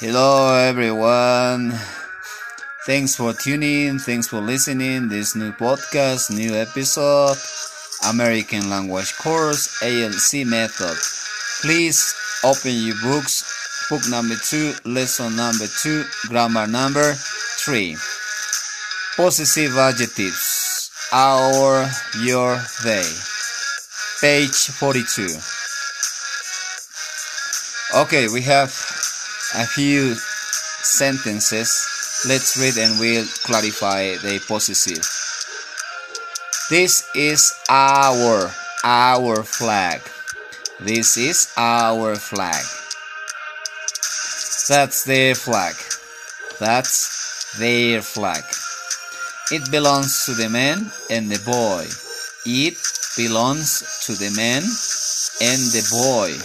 Hello everyone. Thanks for tuning, thanks for listening this new podcast, new episode, American language course, ALC method. Please open your books, book number 2, lesson number 2, grammar number 3. Possessive adjectives, our, your, they. Page 42. Okay, we have a few sentences. Let's read and we'll clarify the possessive. This is our our flag. This is our flag. That's their flag. That's their flag. It belongs to the man and the boy. It belongs to the man and the boy.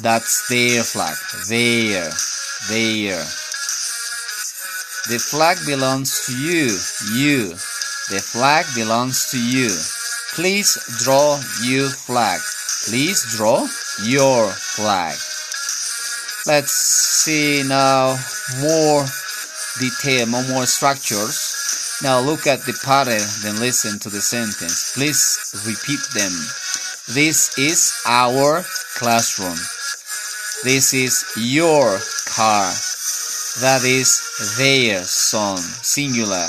That's their flag. There. There. The flag belongs to you. You. The flag belongs to you. Please draw your flag. Please draw your flag. Let's see now more detail, more, more structures. Now look at the pattern, then listen to the sentence. Please repeat them. This is our classroom. This is your car. That is their son. Singular.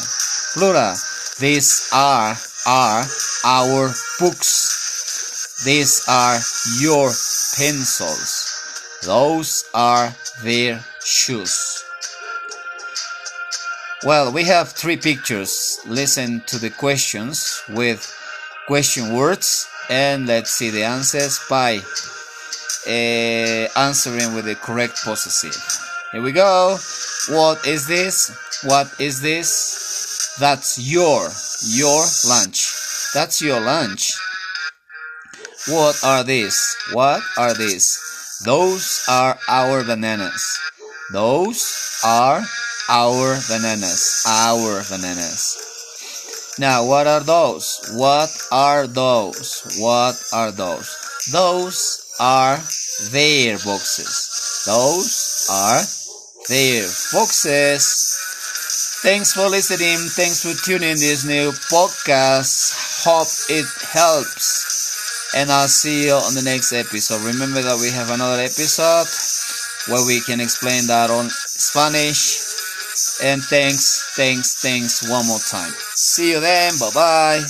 Plural. These are are our books. These are your pencils. Those are their shoes. Well, we have three pictures. Listen to the questions with question words and let's see the answers by uh, answering with the correct possessive. Here we go. What is this? What is this? That's your your lunch. That's your lunch. What are these? What are these? Those are our bananas. Those are our bananas. Our bananas. Now, what are those? What are those? What are those? Those are their boxes. Those are their boxes. Thanks for listening. Thanks for tuning this new podcast. Hope it helps. And I'll see you on the next episode. Remember that we have another episode where we can explain that on Spanish. And thanks, thanks, thanks one more time. See you then. Bye bye.